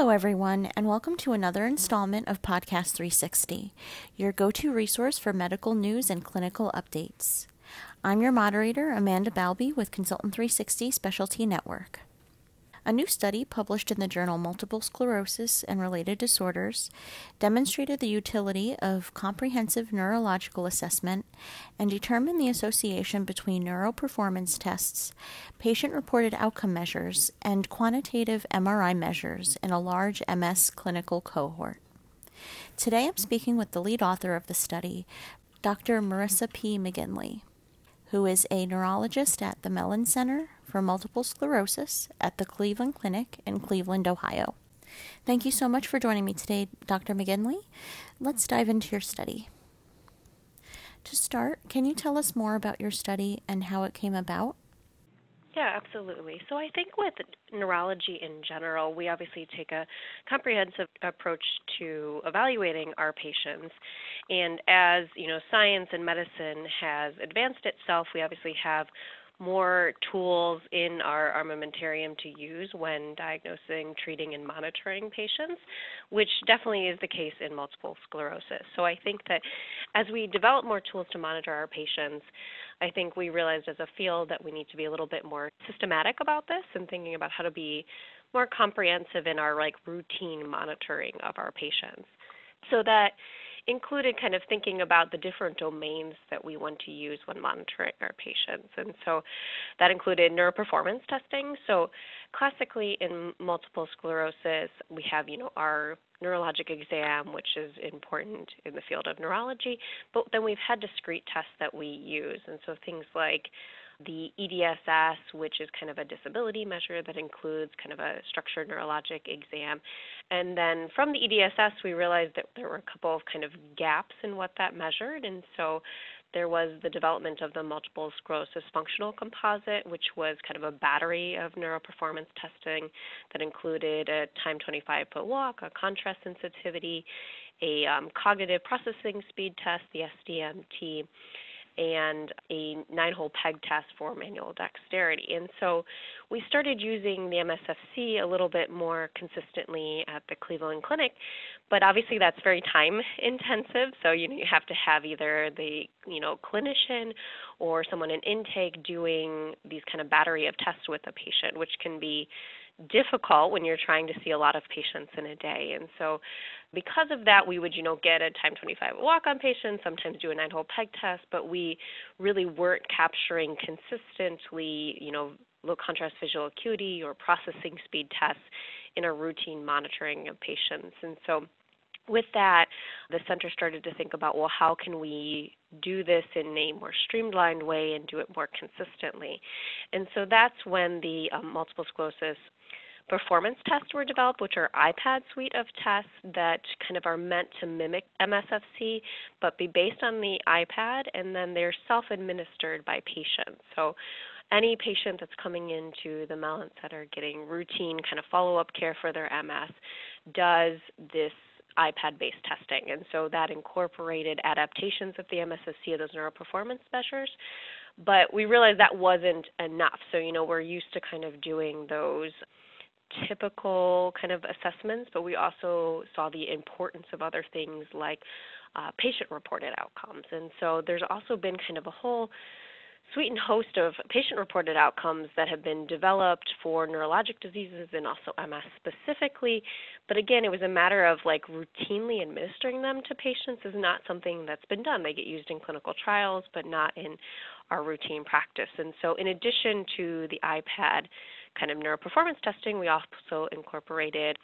Hello, everyone, and welcome to another installment of Podcast 360, your go to resource for medical news and clinical updates. I'm your moderator, Amanda Balbi, with Consultant 360 Specialty Network. A new study published in the journal Multiple Sclerosis and Related Disorders demonstrated the utility of comprehensive neurological assessment and determined the association between neuroperformance tests, patient reported outcome measures, and quantitative MRI measures in a large MS clinical cohort. Today I'm speaking with the lead author of the study, Dr. Marissa P. McGinley, who is a neurologist at the Mellen Center for multiple sclerosis at the Cleveland Clinic in Cleveland, Ohio. Thank you so much for joining me today, Dr. McGinley. Let's dive into your study. To start, can you tell us more about your study and how it came about? Yeah, absolutely. So I think with neurology in general, we obviously take a comprehensive approach to evaluating our patients. And as, you know, science and medicine has advanced itself, we obviously have more tools in our armamentarium to use when diagnosing, treating, and monitoring patients, which definitely is the case in multiple sclerosis. So I think that as we develop more tools to monitor our patients, I think we realized as a field that we need to be a little bit more systematic about this and thinking about how to be more comprehensive in our like routine monitoring of our patients so that included kind of thinking about the different domains that we want to use when monitoring our patients. And so that included neuroperformance testing. So classically in multiple sclerosis, we have, you know, our neurologic exam, which is important in the field of neurology, but then we've had discrete tests that we use. And so things like the EDSS, which is kind of a disability measure that includes kind of a structured neurologic exam. And then from the EDSS, we realized that there were a couple of kind of gaps in what that measured. And so there was the development of the multiple sclerosis functional composite, which was kind of a battery of neuroperformance testing that included a time 25 foot walk, a contrast sensitivity, a um, cognitive processing speed test, the SDMT, and a nine hole peg test for manual dexterity. And so we started using the MSFC a little bit more consistently at the Cleveland Clinic, but obviously that's very time intensive. So you know, you have to have either the you know clinician or someone in intake doing these kind of battery of tests with a patient, which can be difficult when you're trying to see a lot of patients in a day. And so because of that, we would, you know, get a time 25 walk on patients, sometimes do a nine hole peg test, but we really weren't capturing consistently, you know, low contrast visual acuity or processing speed tests in a routine monitoring of patients. And so with that, the center started to think about, well, how can we do this in a more streamlined way and do it more consistently? And so that's when the um, multiple sclerosis performance tests were developed, which are iPad suite of tests that kind of are meant to mimic MSFC, but be based on the iPad, and then they're self-administered by patients. So any patient that's coming into the Mellen Center getting routine kind of follow-up care for their MS does this iPad-based testing, and so that incorporated adaptations of the MSFC of those neuroperformance measures. But we realized that wasn't enough. So, you know, we're used to kind of doing those typical kind of assessments, but we also saw the importance of other things like uh, patient reported outcomes. And so there's also been kind of a whole suite and host of patient reported outcomes that have been developed for neurologic diseases and also MS specifically. But again, it was a matter of like routinely administering them to patients is not something that's been done. They get used in clinical trials, but not in our routine practice. And so, in addition to the iPad kind of neuroperformance testing, we also incorporated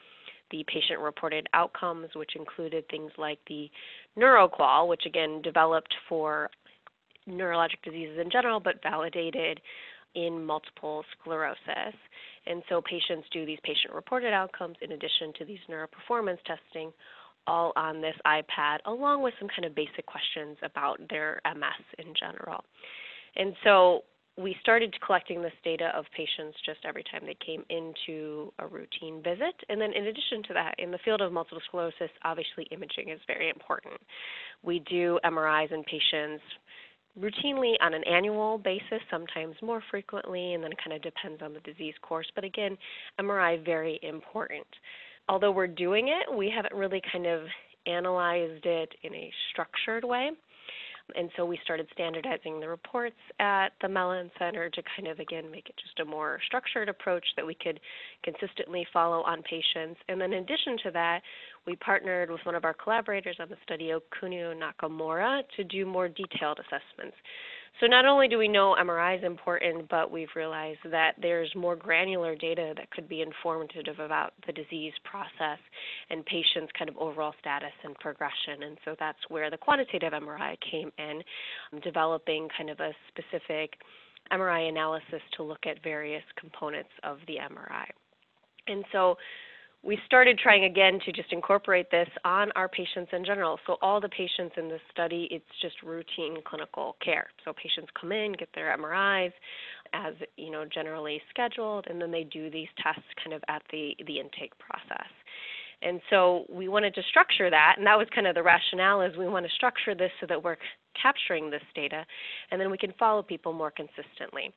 the patient reported outcomes, which included things like the Neuro-QoL, which again developed for neurologic diseases in general, but validated in multiple sclerosis. And so patients do these patient reported outcomes in addition to these neuroperformance testing, all on this iPad, along with some kind of basic questions about their MS in general. And so we started collecting this data of patients just every time they came into a routine visit. And then, in addition to that, in the field of multiple sclerosis, obviously imaging is very important. We do MRIs in patients routinely on an annual basis, sometimes more frequently, and then it kind of depends on the disease course. But again, MRI very important. although we're doing it, we haven't really kind of analyzed it in a structured way. And so we started standardizing the reports at the Mellen Center to kind of, again, make it just a more structured approach that we could consistently follow on patients. And then in addition to that, we partnered with one of our collaborators on the study, Kunio Nakamura, to do more detailed assessments. So not only do we know MRI is important, but we've realized that there's more granular data that could be informative about the disease process and patients' kind of overall status and progression. And so that's where the quantitative MRI came in, um, developing kind of a specific MRI analysis to look at various components of the MRI. And so we started trying again to just incorporate this on our patients in general. So all the patients in this study, it's just routine clinical care. So patients come in, get their MRIs as you know generally scheduled, and then they do these tests kind of at the the intake process. And so we wanted to structure that, and that was kind of the rationale is we want to structure this so that we're capturing this data, and then we can follow people more consistently.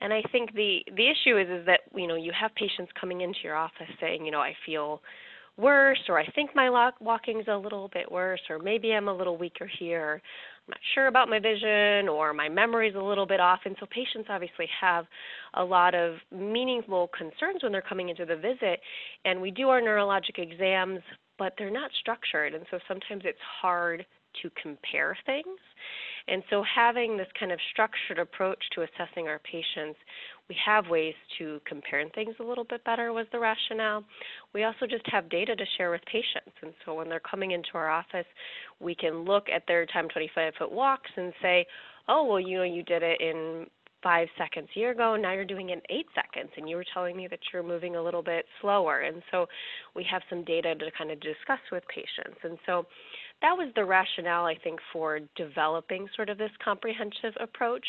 And I think the the issue is is that you know you have patients coming into your office saying, you know, I feel worse, or I think my walking's a little bit worse, or maybe I'm a little weaker here. I'm not sure about my vision, or my memory's a little bit off. And so patients obviously have a lot of meaningful concerns when they're coming into the visit. And we do our neurologic exams, but they're not structured, and so sometimes it's hard to compare things. And so, having this kind of structured approach to assessing our patients, we have ways to compare things a little bit better, was the rationale. We also just have data to share with patients. And so, when they're coming into our office, we can look at their time 25 foot walks and say, oh, well, you know, you did it in five seconds a year ago. Now you're doing it in eight seconds, and you were telling me that you're moving a little bit slower. And so we have some data to kind of discuss with patients. And so that was the rationale, I think, for developing sort of this comprehensive approach.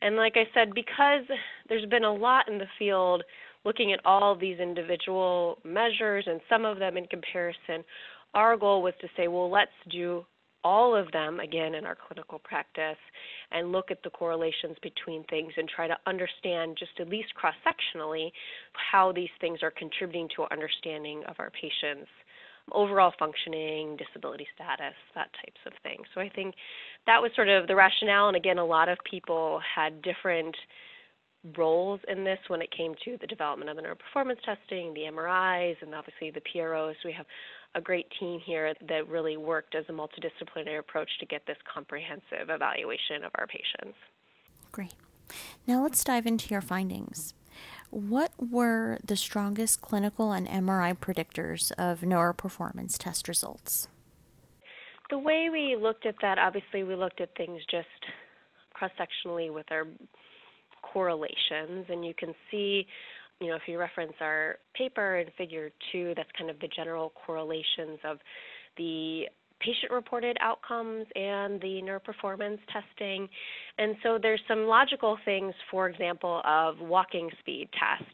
And like I said, because there's been a lot in the field looking at all these individual measures and some of them in comparison, our goal was to say, well, let's do all of them again in our clinical practice and look at the correlations between things and try to understand just at least cross sectionally how these things are contributing to our understanding of our patients overall functioning, disability status, that types of thing. So I think that was sort of the rationale. And again, a lot of people had different roles in this when it came to the development of the neuroperformance testing, the MRIs, and obviously the PROs. We have a great team here that really worked as a multidisciplinary approach to get this comprehensive evaluation of our patients. Great. Now let's dive into your findings. What were the strongest clinical and MRI predictors of neuroperformance test results? The way we looked at that, obviously, we looked at things just cross sectionally with our correlations, and you can see, you know, if you reference our paper in figure two, that's kind of the general correlations of the patient reported outcomes and the neuroperformance testing. And so there's some logical things, for example, of walking speed test.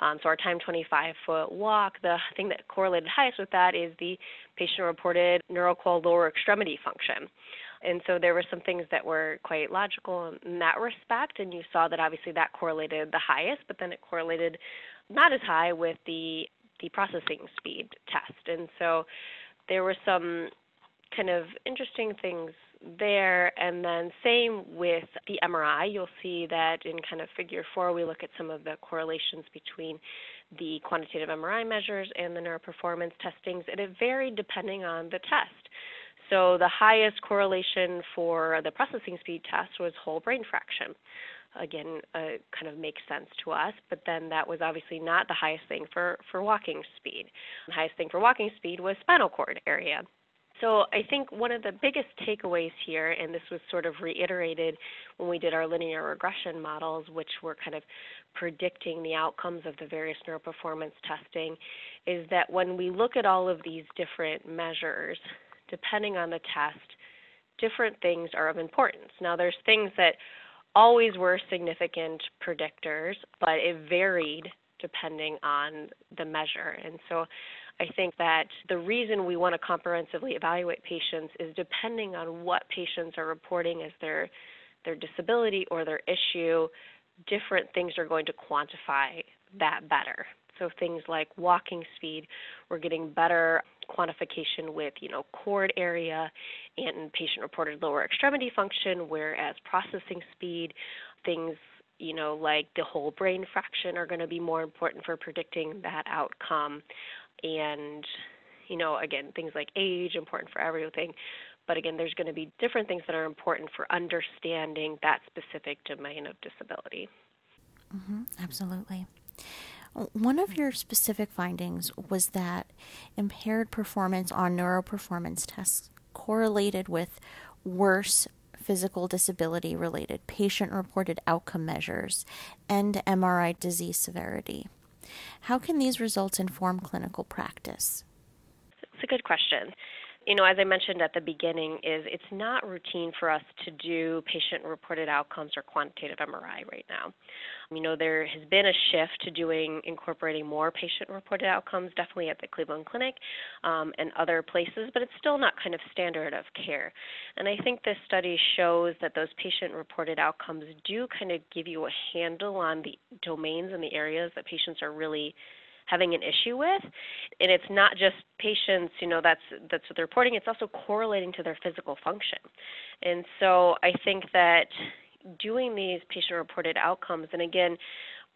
Um, so our time 25 foot walk, the thing that correlated highest with that is the patient reported Neuro-QoL lower extremity function. And so there were some things that were quite logical in that respect, and you saw that obviously that correlated the highest, but then it correlated not as high with the the processing speed test. And so there were some kind of interesting things there. And then same with the MRI, you'll see that in kind of figure four, we look at some of the correlations between the quantitative MRI measures and the neuroperformance testings, and it varied depending on the test. So the highest correlation for the processing speed test was whole brain fraction. Again, uh, kind of makes sense to us, but then that was obviously not the highest thing for, for walking speed. The highest thing for walking speed was spinal cord area. So I think one of the biggest takeaways here, and this was sort of reiterated when we did our linear regression models, which were kind of predicting the outcomes of the various neuroperformance testing, is that when we look at all of these different measures, depending on the test, different things are of importance. Now, there's things that always were significant predictors, but it varied depending on the measure. And so I think that the reason we want to comprehensively evaluate patients is depending on what patients are reporting as their their disability or their issue, different things are going to quantify that better. So things like walking speed, we're getting better quantification with, you know, cord area and patient reported lower extremity function, whereas processing speed, things you know, like the whole brain fraction are going to be more important for predicting that outcome. And, you know, again, things like age, important for everything. But again, there's going to be different things that are important for understanding that specific domain of disability. Mm-hmm, absolutely. One of your specific findings was that impaired performance on neuroperformance tests correlated with worse physical disability related patient reported outcome measures and MRI disease severity. How can these results inform clinical practice? It's a good question you know, as I mentioned at the beginning, is it's not routine for us to do patient-reported outcomes or quantitative MRI right now. You know, there has been a shift to doing incorporating more patient-reported outcomes, definitely at the Cleveland Clinic um, and other places, but it's still not kind of standard of care. And I think this study shows that those patient-reported outcomes do kind of give you a handle on the domains and the areas that patients are really having an issue with. And it's not just patients, you know, that's that's what they're reporting, it's also correlating to their physical function. And so I think that doing these patient reported outcomes and again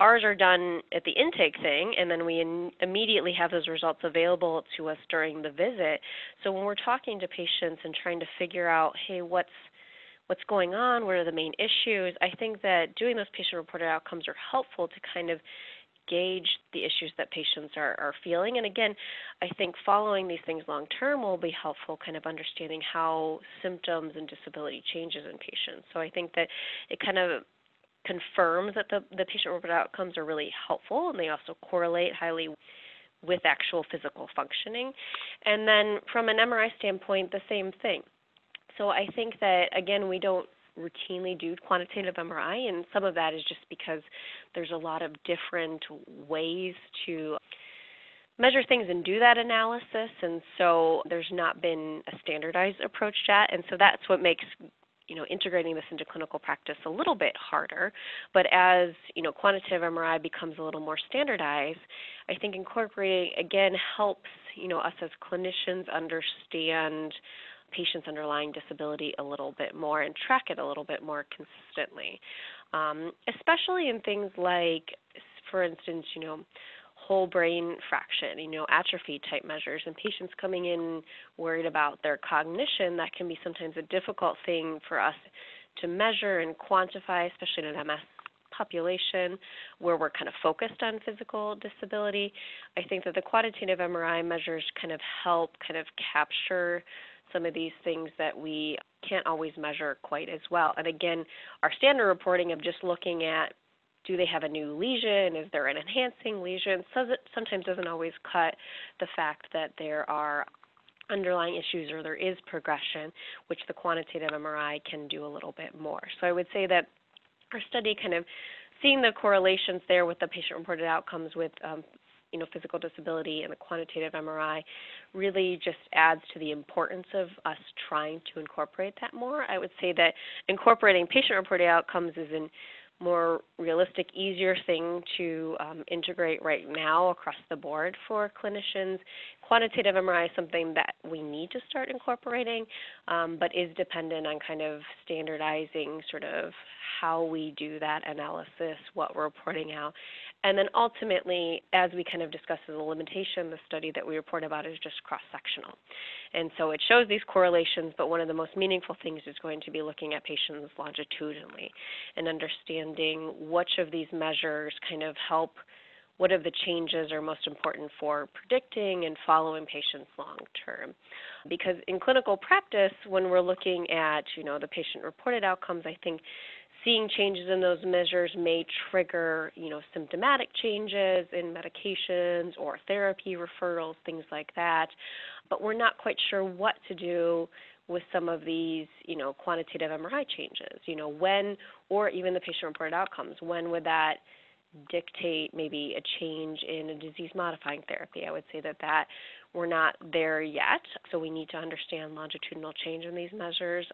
ours are done at the intake thing and then we in, immediately have those results available to us during the visit so when we're talking to patients and trying to figure out hey what's what's going on what are the main issues i think that doing those patient reported outcomes are helpful to kind of gauge the issues that patients are, are feeling. And again, I think following these things long term will be helpful, kind of understanding how symptoms and disability changes in patients. So I think that it kind of confirms that the, the patient reported outcomes are really helpful and they also correlate highly with actual physical functioning. And then from an MRI standpoint, the same thing. So I think that, again, we don't routinely do quantitative MRI, and some of that is just because there's a lot of different ways to measure things and do that analysis, and so there's not been a standardized approach yet, and so that's what makes you know integrating this into clinical practice a little bit harder. But as you know quantitative mri becomes a little more standardized i think incorporating again helps you know us as clinicians understand patient's underlying disability a little bit more and track it a little bit more consistently, um, especially in things like, for instance, you know, whole brain fraction, you know, atrophy type measures, and patients coming in worried about their cognition, that can be sometimes a difficult thing for us to measure and quantify, especially in an MS population where we're kind of focused on physical disability. I think that the quantitative MRI measures kind of help kind of capture some of these things that we can't always measure quite as well. And again, our standard reporting of just looking at do they have a new lesion? Is there an enhancing lesion? Sometimes doesn't always cut the fact that there are underlying issues or there is progression, which the quantitative MRI can do a little bit more. So I would say that our study kind of seeing the correlations there with the patient reported outcomes with um, you know, physical disability and the quantitative MRI really just adds to the importance of us trying to incorporate that more. I would say that incorporating patient reported outcomes is a more realistic, easier thing to um, integrate right now across the board for clinicians. Quantitative MRI is something that we need to start incorporating, um, but is dependent on kind of standardizing sort of how we do that analysis, what we're reporting out, and then ultimately, as we kind of discussed as a limitation, the study that we report about is just cross sectional. And so it shows these correlations, but one of the most meaningful things is going to be looking at patients longitudinally and understanding which of these measures kind of help what of the changes are most important for predicting and following patients long term because in clinical practice when we're looking at you know the patient reported outcomes i think seeing changes in those measures may trigger, you know, symptomatic changes in medications or therapy referrals, things like that. But we're not quite sure what to do with some of these, you know, quantitative MRI changes. You know, when or even the patient-reported outcomes. When would that dictate maybe a change in a disease-modifying therapy? I would say that that we're not there yet, so we need to understand longitudinal change in these measures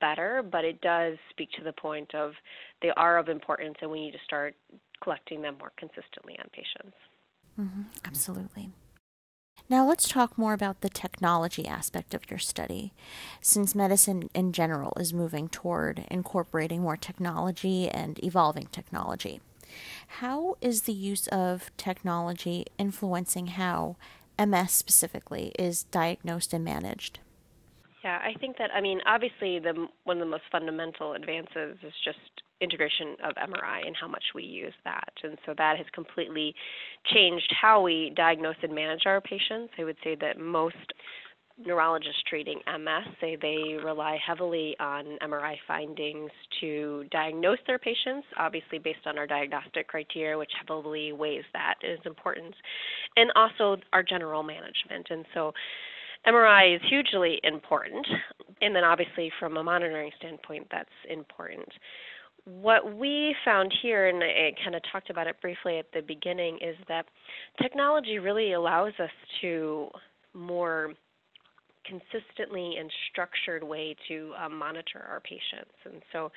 better, but it does speak to the point of they are of importance and we need to start collecting them more consistently on patients. Mm-hmm. Absolutely. Now, let's talk more about the technology aspect of your study. Since medicine in general is moving toward incorporating more technology and evolving technology, how is the use of technology influencing how MS specifically is diagnosed and managed? Yeah, I think that I mean obviously the one of the most fundamental advances is just integration of MRI and how much we use that. And so that has completely changed how we diagnose and manage our patients. I would say that most neurologists treating MS say they rely heavily on MRI findings to diagnose their patients, obviously based on our diagnostic criteria, which heavily weighs that is important, and also our general management. And so MRI is hugely important, and then obviously from a monitoring standpoint, that's important. What we found here, and I kind of talked about it briefly at the beginning, is that technology really allows us to more consistently and structured way to um, monitor our patients. And so,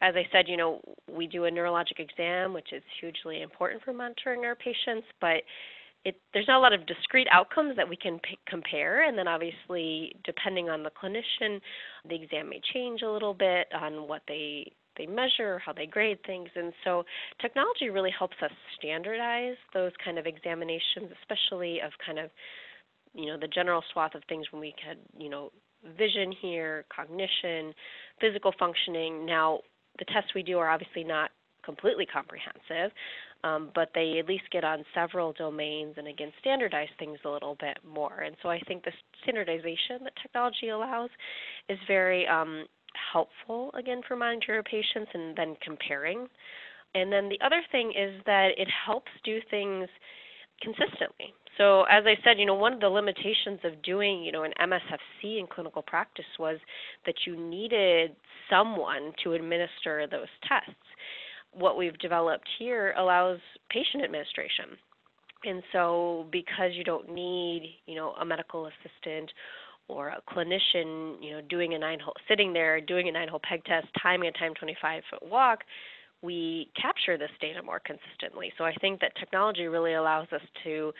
as I said, you know, we do a neurologic exam, which is hugely important for monitoring our patients, but it, there's not a lot of discrete outcomes that we can p- compare. And then, obviously, depending on the clinician, the exam may change a little bit on what they they measure, how they grade things. And so technology really helps us standardize those kind of examinations, especially of kind of, you know, the general swath of things when we had, you know, vision here, cognition, physical functioning. Now, the tests we do are obviously not completely comprehensive, um, but they at least get on several domains and again standardize things a little bit more. And so I think the standardization that technology allows is very um, helpful again for monitoring patients and then comparing. And then the other thing is that it helps do things consistently. So as I said, you know, one of the limitations of doing, you know, an MSFC in clinical practice was that you needed someone to administer those tests. What we've developed here allows patient administration. And so because you don't need, you know, a medical assistant or a clinician, you know, doing a nine hole, sitting there doing a nine hole peg test, timing a time 25 foot walk, we capture this data more consistently. So I think that technology really allows us to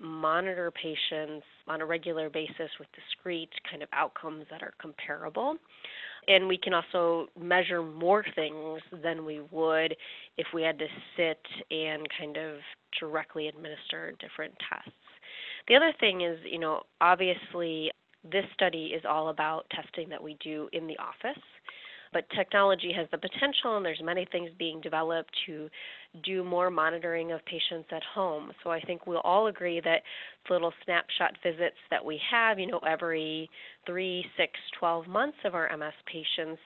monitor patients on a regular basis with discrete kind of outcomes that are comparable. And we can also measure more things than we would if we had to sit and kind of directly administer different tests. The other thing is, you know, obviously this study is all about testing that we do in the office. But technology has the potential, and there's many things being developed to do more monitoring of patients at home. So I think we'll all agree that little snapshot visits that we have, you know, every three, six, twelve months of our MS patients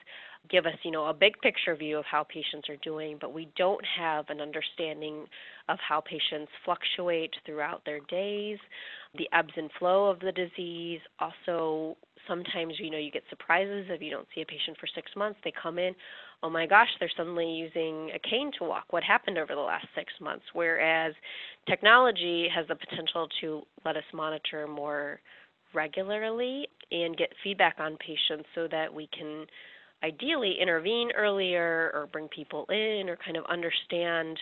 give us, you know, a big picture view of how patients are doing, but we don't have an understanding of how patients fluctuate throughout their days, the ebbs and flow of the disease. Also, sometimes, you know, you get surprises if you don't see a patient for six months. They come in, oh my gosh, they're suddenly using a cane to walk. What happened over the last six months? Whereas technology has the potential to let us monitor more regularly and get feedback on patients so that we can ideally intervene earlier or bring people in or kind of understand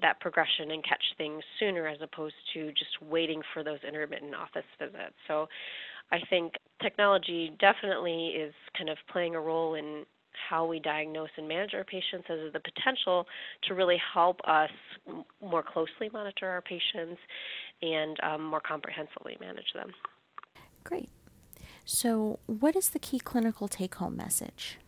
that progression and catch things sooner as opposed to just waiting for those intermittent office visits. So I think technology definitely is kind of playing a role in how we diagnose and manage our patients has the potential to really help us more closely monitor our patients and um, more comprehensively manage them. Great. So, what is the key clinical take home message?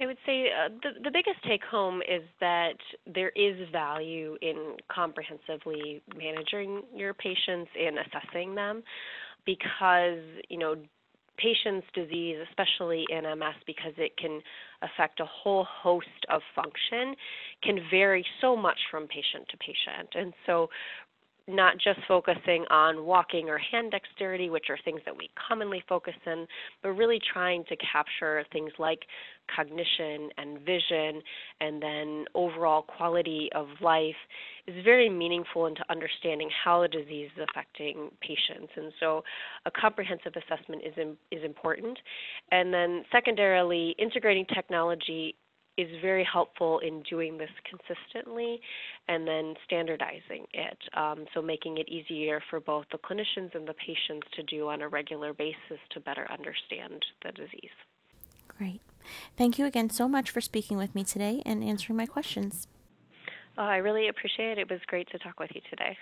I would say uh, the the biggest take home is that there is value in comprehensively managing your patients and assessing them because you know patient's disease, especially in MS, because it can affect a whole host of function, can vary so much from patient to patient. And so, not just focusing on walking or hand dexterity, which are things that we commonly focus in, but really trying to capture things like cognition and vision and then overall quality of life is very meaningful into understanding how the disease is affecting patients. And so a comprehensive assessment is, is important. And then secondarily, integrating technology is very helpful in doing this consistently and then standardizing it. Um, so making it easier for both the clinicians and the patients to do on a regular basis to better understand the disease. Great. Thank you again so much for speaking with me today and answering my questions. Oh, I really appreciate it. It was great to talk with you today.